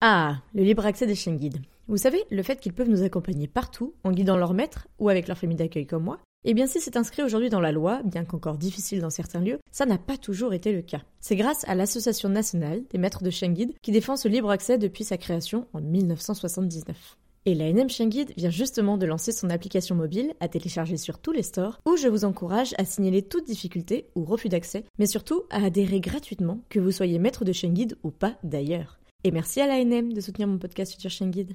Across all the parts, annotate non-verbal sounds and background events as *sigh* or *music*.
Ah, le libre accès des chiens guides. Vous savez, le fait qu'ils peuvent nous accompagner partout, en guidant leur maître ou avec leur famille d'accueil comme moi, eh bien si c'est inscrit aujourd'hui dans la loi, bien qu'encore difficile dans certains lieux, ça n'a pas toujours été le cas. C'est grâce à l'Association nationale des maîtres de chiens qui défend ce libre accès depuis sa création en 1979. Et la NM Chien Guide vient justement de lancer son application mobile à télécharger sur tous les stores où je vous encourage à signaler toute difficulté ou refus d'accès, mais surtout à adhérer gratuitement que vous soyez maître de chien ou pas d'ailleurs. Et merci à l'ANM de soutenir mon podcast Future Chien Guide.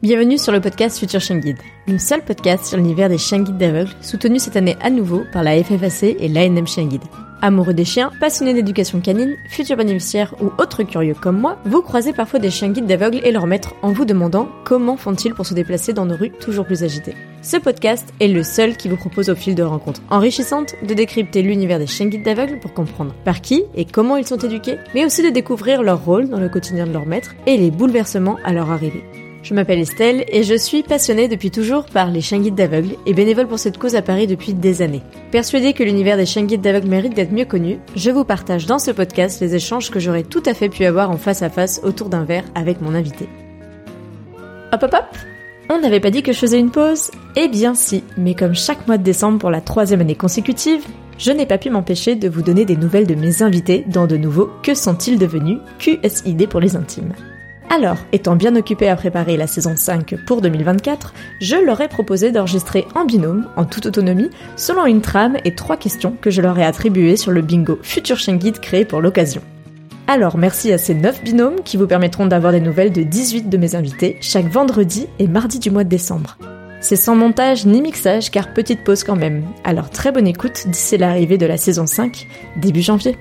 Bienvenue sur le podcast Future Chien Guide, le seul podcast sur l'univers des chiens guides d'aveugles, soutenu cette année à nouveau par la FFAC et l'ANM Chien Guide. Amoureux des chiens, passionnés d'éducation canine, futurs bénéficiaires ou autres curieux comme moi, vous croisez parfois des chiens guides d'aveugles et leurs maîtres en vous demandant comment font-ils pour se déplacer dans nos rues toujours plus agitées. Ce podcast est le seul qui vous propose au fil de rencontres enrichissantes de décrypter l'univers des chiens guides d'aveugles pour comprendre par qui et comment ils sont éduqués, mais aussi de découvrir leur rôle dans le quotidien de leur maître et les bouleversements à leur arrivée. Je m'appelle Estelle et je suis passionnée depuis toujours par les chiens guides d'aveugles et bénévole pour cette cause à Paris depuis des années. Persuadée que l'univers des chiens guides d'aveugles mérite d'être mieux connu, je vous partage dans ce podcast les échanges que j'aurais tout à fait pu avoir en face à face autour d'un verre avec mon invité. Hop hop hop On n'avait pas dit que je faisais une pause? Eh bien si, mais comme chaque mois de décembre pour la troisième année consécutive, je n'ai pas pu m'empêcher de vous donner des nouvelles de mes invités dans de nouveaux Que sont-ils devenus? QSID pour les intimes. Alors, étant bien occupé à préparer la saison 5 pour 2024, je leur ai proposé d'enregistrer en binôme, en toute autonomie, selon une trame et trois questions que je leur ai attribuées sur le bingo Future Chien Guide créé pour l'occasion. Alors merci à ces 9 binômes qui vous permettront d'avoir des nouvelles de 18 de mes invités chaque vendredi et mardi du mois de décembre. C'est sans montage ni mixage car petite pause quand même, alors très bonne écoute d'ici l'arrivée de la saison 5, début janvier.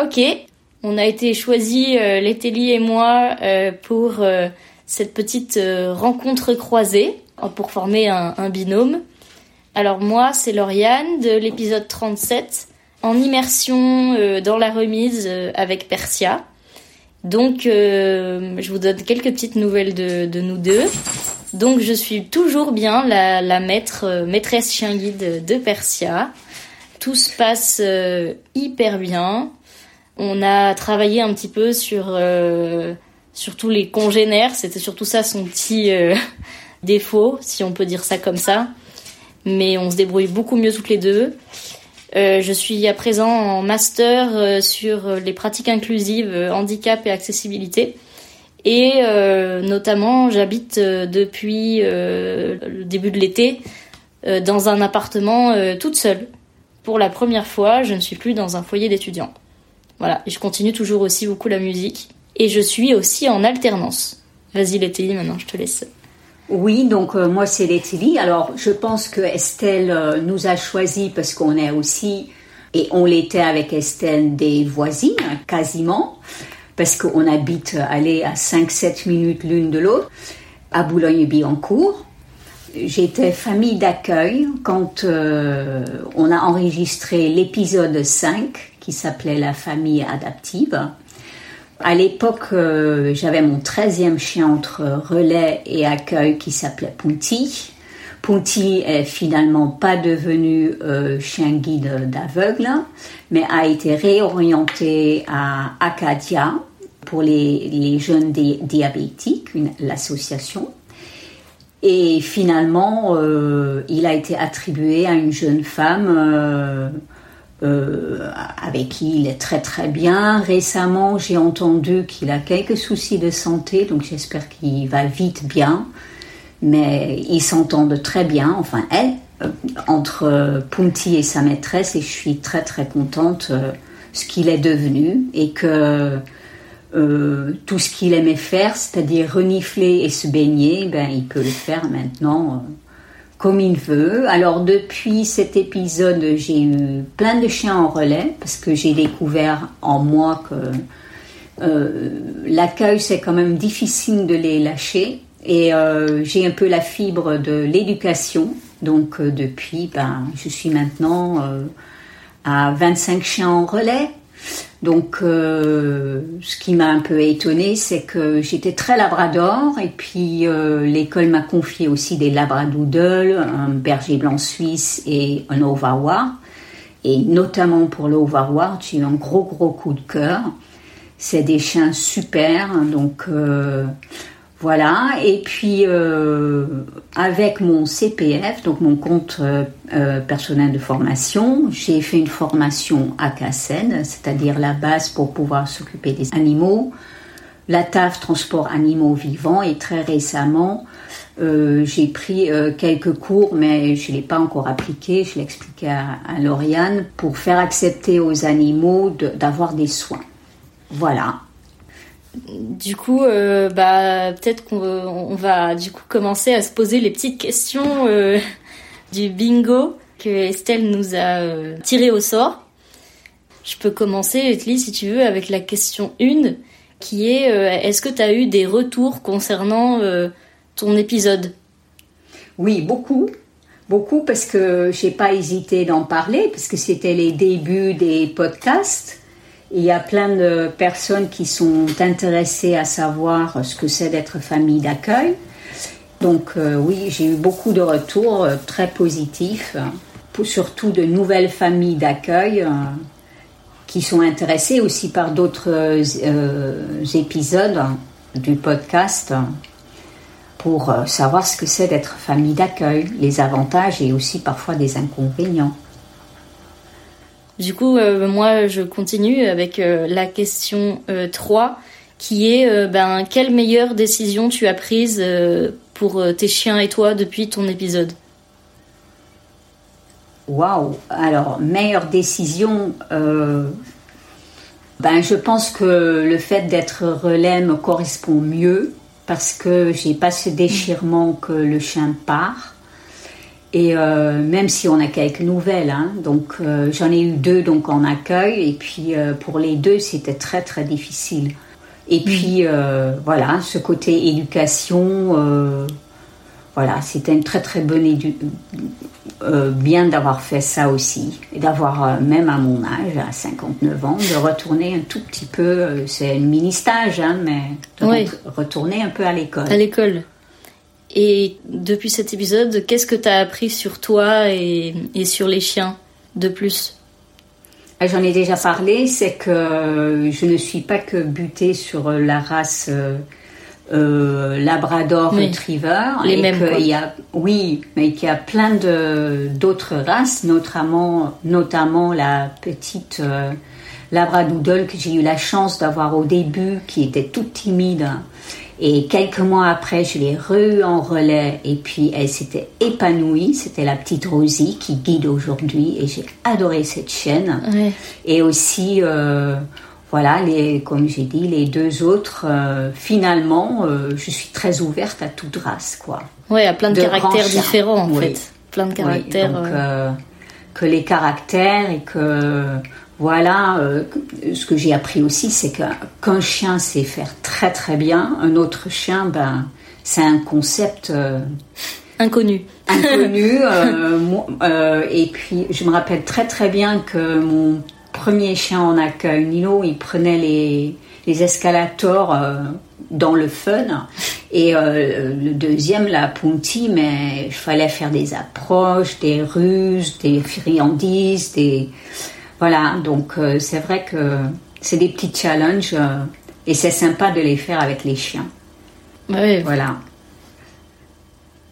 Ok, on a été choisis, euh, et moi, euh, pour euh, cette petite euh, rencontre croisée, pour former un, binôme. Alors moi, c'est Lauriane de l'épisode 37, en immersion dans la remise avec Persia. Donc, je vous donne quelques petites nouvelles de, nous deux. Donc, je suis toujours bien la, la maître, maîtresse chien guide de Persia. Tout se passe euh, hyper bien. On a travaillé un petit peu sur, euh, tous les congénères. C'était surtout ça son petit euh, *laughs* défaut, si on peut dire ça comme ça. Mais on se débrouille beaucoup mieux toutes les deux. Je suis à présent en master sur les pratiques inclusives, handicap et accessibilité. Et notamment, j'habite depuis le début de l'été dans un appartement toute seule. Pour la première fois, je ne suis plus dans un foyer d'étudiants. Voilà, et je continue toujours aussi beaucoup la musique. Et je suis aussi en alternance. Vas-y, Letty, maintenant je te laisse. Oui, donc euh, moi c'est Letty. Alors je pense que Estelle euh, nous a choisis parce qu'on est aussi, et on l'était avec Estelle, des voisines, quasiment, parce qu'on habite allez, à 5-7 minutes l'une de l'autre, à Boulogne-Billancourt. J'étais famille d'accueil quand euh, on a enregistré l'épisode 5 qui s'appelait La famille adaptive. À l'époque, euh, j'avais mon 13e chien entre relais et accueil qui s'appelait Punti. Punti est finalement pas devenu euh, chien guide d'aveugle, mais a été réorienté à Acadia pour les, jeunes di- diabétiques, l'association. Et finalement, euh, il a été attribué à une jeune femme euh, euh, avec qui il est très très bien. Récemment, j'ai entendu qu'il a quelques soucis de santé, donc j'espère qu'il va vite bien. Mais ils s'entendent très bien, enfin elle, entre Punti et sa maîtresse, et je suis très très contente ce qu'il est devenu et que euh, tout ce qu'il aimait faire, c'est-à-dire renifler et se baigner, ben, il peut le faire maintenant euh, comme il veut. Alors depuis cet épisode, j'ai eu plein de chiens en relais parce que j'ai découvert en moi que euh, l'accueil, c'est quand même difficile de les lâcher. Et euh, j'ai un peu la fibre de l'éducation. Donc euh, depuis, ben, je suis maintenant euh, à 25 chiens en relais. Donc ce qui m'a un peu étonnée, c'est que j'étais très labrador et puis l'école m'a confié aussi des labradoodles, un berger blanc suisse et un overwar. Et notamment pour le j'ai eu un gros gros coup de cœur. C'est des chiens super, donc voilà, et puis euh, avec mon CPF, donc mon compte euh, euh, personnel de formation, j'ai fait une formation à CACEN, c'est-à-dire la base pour pouvoir s'occuper des animaux, la TAF transport animaux vivants, et très récemment, j'ai pris quelques cours, mais je ne l'ai pas encore appliqué, je l'ai expliqué à, à Lauriane, pour faire accepter aux animaux d'avoir des soins. Voilà, du coup, euh, bah, peut-être qu'on va du coup commencer à se poser les petites questions euh, *laughs* du bingo que Estelle nous a euh, tiré au sort. Je peux commencer, Etli, si tu veux, avec la question 1, qui est est-ce que tu as eu des retours concernant ton épisode? Oui, beaucoup. Beaucoup parce que j'ai pas hésité d'en parler, parce que c'était les débuts des podcasts. Il y a plein de personnes qui sont intéressées à savoir ce que c'est d'être famille d'accueil. Donc euh, oui, j'ai eu beaucoup de retours euh, très positifs, pour, surtout de nouvelles familles d'accueil euh, qui sont intéressées aussi par d'autres épisodes du podcast pour savoir ce que c'est d'être famille d'accueil, les avantages et aussi parfois des inconvénients. Du coup, euh, moi, je continue avec euh, la question 3, euh, qui est ben, quelle meilleure décision tu as prise pour tes chiens et toi depuis ton épisode? Waouh Alors, meilleure décision, ben, je pense que le fait d'être relais me correspond mieux parce que j'ai pas ce déchirement que le chien part. Et euh, même si on a quelques nouvelles, hein, donc euh, j'en ai eu deux donc en accueil et puis euh, pour les deux c'était très très difficile. Et mm. puis voilà, ce côté éducation, voilà, c'était une très très bonne édu bien d'avoir fait ça aussi et d'avoir même à mon âge, à 59 ans, de retourner un tout petit peu, c'est une mini stage, hein, mais de retourner un peu à l'école. À l'école. Et depuis cet épisode, qu'est-ce que tu as appris sur toi et, sur les chiens de plus? Ah, J'en ai déjà parlé, c'est que je ne suis pas que butée sur la race euh, euh, Labrador Retriever. Les mêmes. Il y a, oui, mais qu'il y a plein d'autres races, notamment, notamment la petite euh, Labradoodle que j'ai eu la chance d'avoir au début, qui était toute timide et quelques mois après, je l'ai re en relais et puis elle s'était épanouie. C'était la petite Rosie qui guide aujourd'hui et j'ai adoré cette chaîne. Et aussi, euh, voilà, les, comme j'ai dit, les deux autres, euh, finalement, euh, je suis très ouverte à toute race, quoi. Ouais, à plein de, caractères différents, en fait. Plein de caractères. donc, que les caractères et que voilà, euh, ce que j'ai appris aussi, c'est qu'un chien sait faire très très bien, un autre chien, ben, c'est un concept euh, inconnu. Inconnu. *laughs* Euh, et puis, je me rappelle très très bien que mon premier chien en accueil, Nino, il prenait les, les escalators dans le fun. Et le deuxième, la Punti, mais il fallait faire des approches, des ruses, des friandises, des voilà, donc euh, c'est vrai que c'est des petits challenges euh, et c'est sympa de les faire avec les chiens. Oui. Voilà.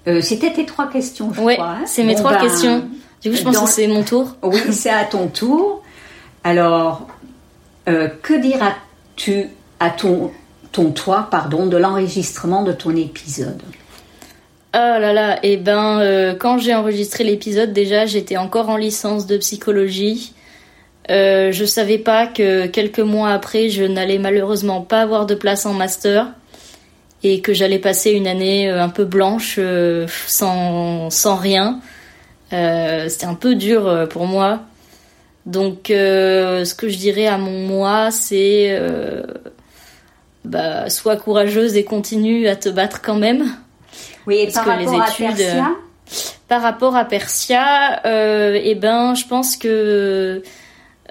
Euh, C'était tes trois questions, je crois. Hein. c'est mes trois ben, questions. Du coup, je pense que c'est mon tour. Oui, c'est à ton tour. Alors, que diras-tu à ton, ton toi, pardon, de l'enregistrement de ton épisode? Oh là là, et eh ben quand j'ai enregistré l'épisode déjà j'étais encore en licence de psychologie euh, je savais pas que quelques mois après, je n'allais malheureusement pas avoir de place en master et que j'allais passer une année euh, un peu blanche euh, sans, sans rien. C'était un peu dur pour moi. Donc, ce que je dirais à mon moi, c'est bah, sois courageuse et continue à te battre quand même. Oui, et par rapport à Persia? Par rapport à Persia, euh, eh ben, je pense que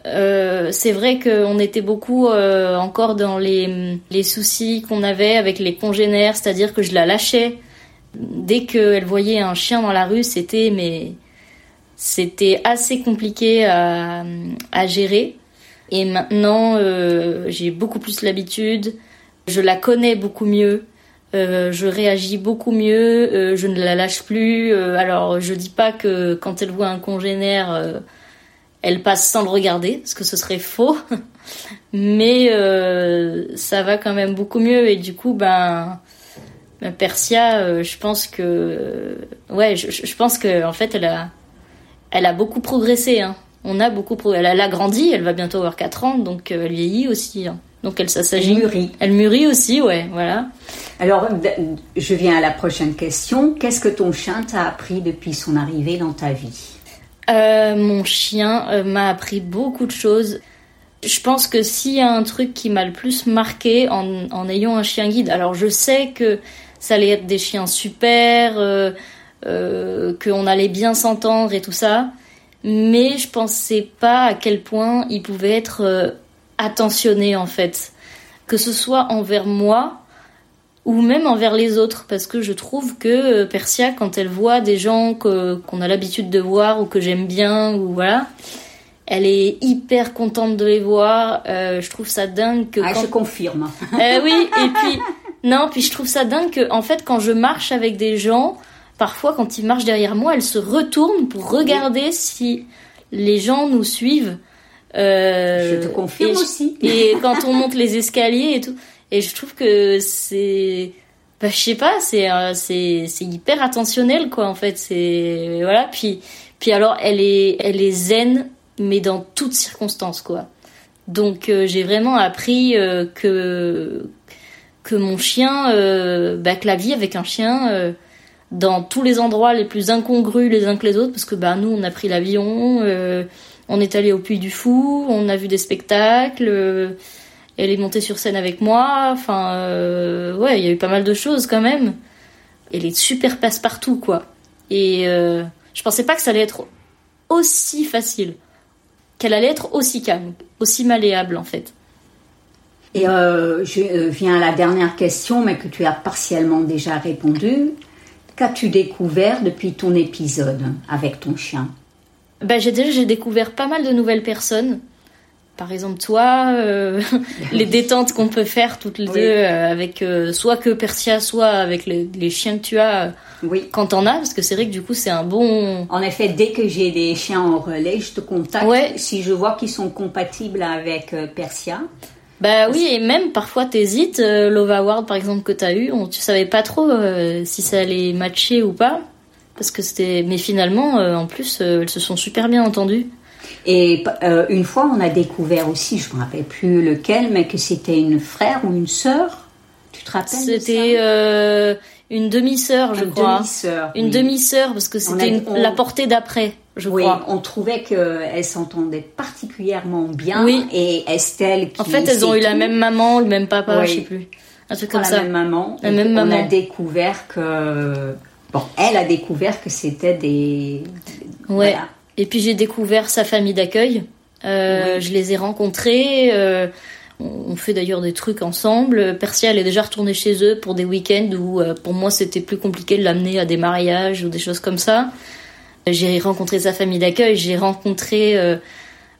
euh, c'est vrai qu'on était beaucoup euh, encore dans les, soucis qu'on avait avec les congénères, c'est-à-dire que je la lâchais. Dès qu'elle voyait un chien dans la rue, c'était mais c'était assez compliqué à, gérer. Et maintenant, euh, j'ai beaucoup plus l'habitude. Je la connais beaucoup mieux. Je réagis beaucoup mieux. Je ne la lâche plus. Alors, je dis pas que quand elle voit un congénère, elle passe sans le regarder, parce que ce serait faux. *laughs* Mais ça va quand même beaucoup mieux. Et du coup, ben, ben Persia, je pense que, ouais, je, je, pense que en fait, elle a, elle a beaucoup progressé. Hein on a beaucoup Elle, a grandi, elle va bientôt avoir 4 ans, donc euh, elle vieillit aussi. Hein. Donc elle s'agit. Elle mûrit. Elle mûrit aussi, ouais, voilà. Alors, je viens à la prochaine question. Qu'est-ce que ton chien t'a appris depuis son arrivée dans ta vie? Euh, Mon chien euh, m'a appris beaucoup de choses. Je pense que s'il y a un truc qui m'a le plus marqué en, ayant un chien guide, alors je sais que ça allait être des chiens super, qu'on allait bien s'entendre et tout ça mais je pensais pas à quel point il pouvait être euh, attentionné en fait, que ce soit envers moi ou même envers les autres, parce que je trouve que euh, Persia, quand elle voit des gens qu'on a l'habitude de voir ou que j'aime bien ou voilà, elle est hyper contente de les voir. Euh, je trouve ça dingue que. Ah, je confirme. *laughs* Euh, oui, et puis non, puis je trouve ça dingue que en fait quand je marche avec des gens parfois quand il marche derrière moi, elle se retourne pour regarder si les gens nous suivent. Euh, je te confirme aussi. et quand on monte les escaliers et tout. Et je trouve que c'est, bah, je sais pas, c'est, euh, c'est, hyper attentionnel, quoi, en fait. C'est, voilà. Puis, puis alors, elle est, elle est zen, mais dans toutes circonstances, quoi. Donc, euh, j'ai vraiment appris euh, que, que mon chien, bah, que la vie avec un chien, dans tous les endroits les plus incongrus les uns que les autres, parce que bah, nous, on a pris l'avion, on est allé au Puy du Fou, on a vu des spectacles, elle est montée sur scène avec moi, enfin, euh, ouais, il y a eu pas mal de choses quand même. Elle est super passe-partout, quoi. Et je pensais pas que ça allait être aussi facile, qu'elle allait être aussi calme, aussi malléable, en fait. Et je viens à la dernière question, mais que tu as partiellement déjà répondu. Qu'as-tu découvert depuis ton épisode avec ton chien? Bah, j'ai déjà j'ai découvert pas mal de nouvelles personnes. Par exemple, toi, euh, *laughs* *laughs* les détentes qu'on peut faire toutes les deux euh, avec euh, soit que Persia, soit avec les, chiens que tu as oui. quand t'en as, parce que c'est vrai que du coup c'est un bon. En effet, dès que j'ai des chiens en relais, je te contacte si je vois qu'ils sont compatibles avec Persia. Bah oui, et même parfois t'hésites. Love Award, par exemple, que t'as eu, on, tu savais pas trop si ça allait matcher ou pas. Parce que c'était. Mais finalement, en plus, elles se sont super bien entendues. Et une fois, on a découvert aussi, je me rappelle plus lequel, mais que c'était une frère ou une sœur. Tu te rappelles C'était une demi-sœur, je crois. Demi-sœur, une demi-sœur, parce que c'était la portée d'après oui, on trouvait qu'elles s'entendaient particulièrement bien. Oui. Et Estelle qui En fait, elles ont eu la même maman, le même papa, je sais plus. Un truc comme la ça. Même maman. La même maman. On a découvert que... Bon, elle a découvert que c'était des... Ouais. Et puis j'ai découvert sa famille d'accueil. Euh, Je les ai rencontrés. Euh, on fait d'ailleurs des trucs ensemble. Persia, elle est déjà retournée chez eux pour des week-ends où, euh, pour moi, c'était plus compliqué de l'amener à des mariages ou des choses comme ça. J'ai rencontré sa famille d'accueil, j'ai rencontré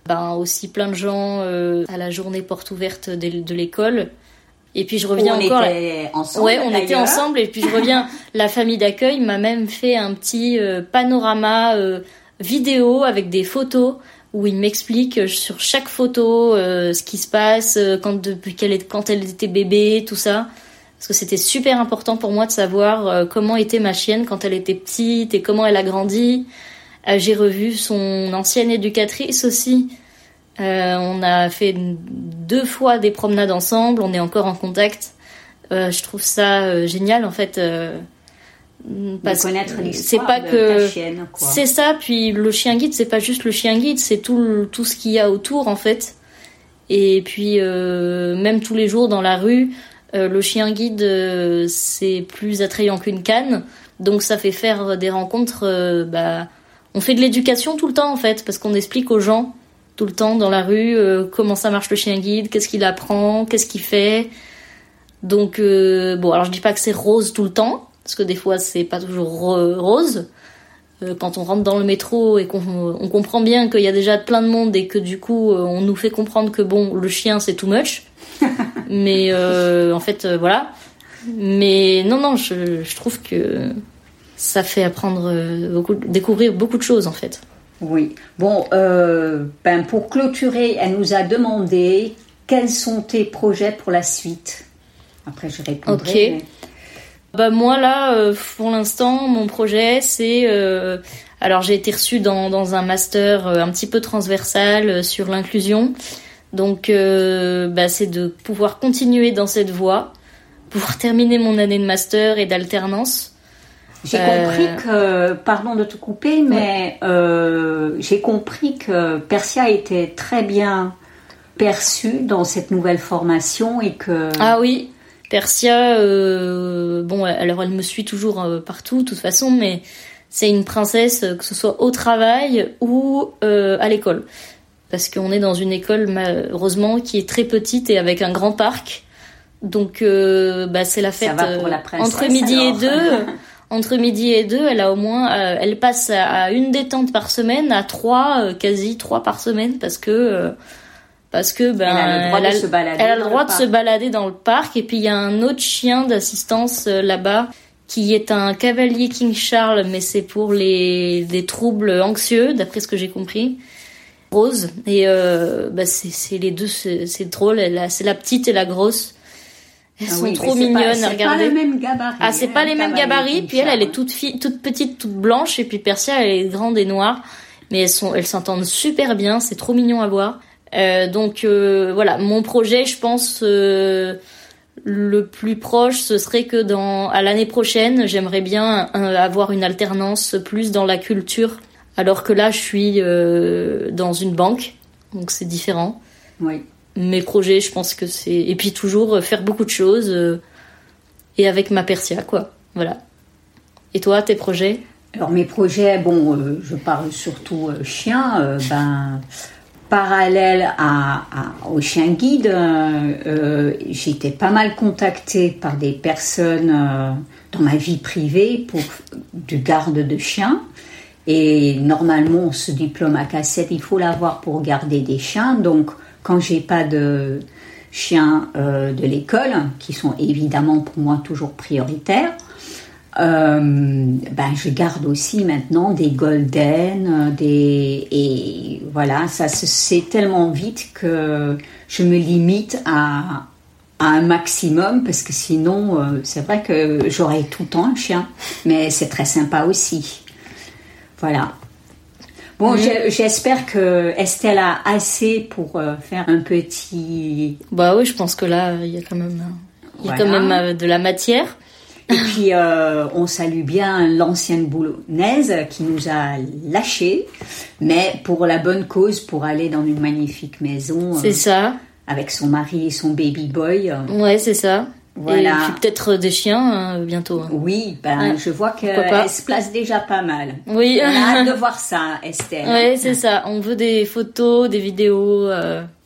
ben, aussi plein de gens à la journée porte ouverte de, l'école. Et puis je reviens on encore. Était ensemble, ouais, on était ensemble. Et puis je reviens. *laughs* la famille d'accueil m'a même fait un petit panorama vidéo avec des photos où il m'explique sur chaque photo ce qui se passe quand depuis qu'elle est quand elle était bébé, tout ça parce que c'était super important pour moi de savoir euh, comment était ma chienne quand elle était petite et comment elle a grandi. Euh, j'ai revu son ancienne éducatrice aussi. Euh, on a fait deux fois des promenades ensemble, on est encore en contact. je trouve ça génial en fait. Parce connaître l'histoire pas de que chienne. C'est ça. Puis le chien guide, c'est pas juste le chien guide, c'est tout tout ce qu'il y a autour en fait. Et puis même tous les jours dans la rue, le chien guide, c'est plus attrayant qu'une canne. Donc ça fait faire des rencontres. bah, on fait de l'éducation tout le temps en fait, parce qu'on explique aux gens tout le temps dans la rue comment ça marche le chien guide, qu'est-ce qu'il apprend, qu'est-ce qu'il fait. Donc bon, alors je dis pas que c'est rose tout le temps, parce que des fois c'est pas toujours rose. Euh, quand on rentre dans le métro et qu'on comprend bien qu'il y a déjà plein de monde et que du coup euh, on nous fait comprendre que bon le chien c'est too much. *laughs* Mais euh, en fait voilà. Mais non non je, je, trouve que ça fait apprendre beaucoup, découvrir beaucoup de choses en fait. Oui. Bon, ben pour clôturer, elle nous a demandé quels sont tes projets pour la suite. Après, je répondrai. Ok. Bah moi là, euh, pour l'instant, mon projet c'est euh, alors j'ai été reçue dans, dans un master euh, un petit peu transversal sur l'inclusion. Donc bah, c'est de pouvoir continuer dans cette voie, pouvoir terminer mon année de master et d'alternance. J'ai compris que, pardon de te couper, mais j'ai compris que Persia était très bien perçue dans cette nouvelle formation et que... Ah oui, Persia, euh, bon, alors elle me suit toujours euh, partout, de toute façon, mais c'est une princesse, que ce soit au travail ou euh, à l'école. Parce qu'on est dans une école, malheureusement, qui est très petite et avec un grand parc. Donc, bah, c'est la fête entre midi et deux. *laughs* entre midi et deux, elle a au moins, elle passe à, une détente par semaine, à trois, quasi trois par semaine, parce que parce que ben elle a le droit, de, se balader elle a le droit de se balader dans le parc et puis il y a un autre chien d'assistance euh, là-bas qui est un cavalier King Charles mais c'est pour les des troubles anxieux d'après ce que j'ai compris Rose et euh, bah c'est les deux c'est drôle c'est la petite et la grosse elles ah sont trop mignonnes à regarder. C'est pas les mêmes gabarits. Ah, c'est pas les mêmes gabarits. Puis elle, elle est toute fille, toute petite, toute blanche. Et puis Persia, elle est grande et noire. Mais elles sont, elles s'entendent super bien. C'est trop mignon à voir. Euh, donc euh, voilà, mon projet, je pense euh, le plus proche, ce serait que dans à l'année prochaine, j'aimerais bien avoir une alternance plus dans la culture, alors que là, je suis dans une banque, donc c'est différent. Oui. Mes projets, je pense que c'est et puis toujours faire beaucoup de choses et avec ma Persia, quoi. Voilà. Et toi, tes projets? Alors mes projets, bon, je parle surtout chien, ben parallèle au chien guide, euh, euh, j'étais pas mal contactée par des personnes euh, dans ma vie privée pour du garde de chiens. Et normalement, ce diplôme à cassette, il faut l'avoir pour garder des chiens. Donc, quand j'ai pas de chiens de l'école, qui sont évidemment pour moi toujours prioritaires, euh, ben, je garde aussi maintenant des golden, euh, des et voilà, ça c'est tellement vite que je me limite à, à un maximum parce que sinon euh, c'est vrai que j'aurais tout le temps un chien, mais c'est très sympa aussi. Voilà. Bon, j'espère que Estelle a assez pour faire un petit. Bah oui, je pense que là il y a quand même, il y a quand même de la matière. Et puis, euh, on salue bien l'ancienne boulonnaise qui nous a lâchés, mais pour la bonne cause, pour aller dans une magnifique maison. C'est ça. Avec son mari et son baby boy. Ouais, c'est ça. Voilà. Et puis peut-être des chiens hein, bientôt. Hein. Oui, ben je vois qu'elle se place déjà pas mal. Oui. On a hâte de *laughs* voir ça, Estelle. Oui, c'est ça. On veut des photos, des vidéos.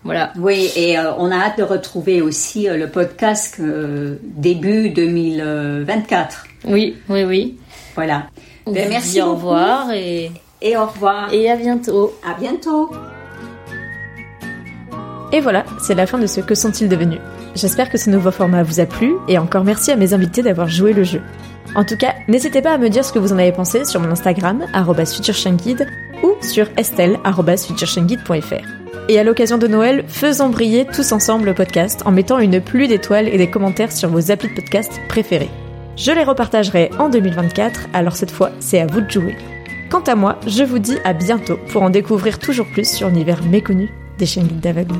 Euh, voilà. Oui, et euh, on a hâte de retrouver aussi euh, le podcast début 2024. Oui, oui, oui. Voilà. Ben, merci. au revoir et et au revoir. Et à bientôt. À bientôt. Et voilà, c'est la fin de ce Que sont-ils devenus? J'espère que ce nouveau format vous a plu et encore merci à mes invités d'avoir joué le jeu. En tout cas, n'hésitez pas à me dire ce que vous en avez pensé sur mon Instagram, futureshanguide, ou sur estelle.futureshanguide.fr. Et à l'occasion de Noël, faisons briller tous ensemble le podcast en mettant une pluie d'étoiles et des commentaires sur vos applis de podcast préférés. Je les repartagerai en 2024, alors cette fois, c'est à vous de jouer. Quant à moi, je vous dis à bientôt pour en découvrir toujours plus sur l'univers méconnu des chiens guides d'aveugles.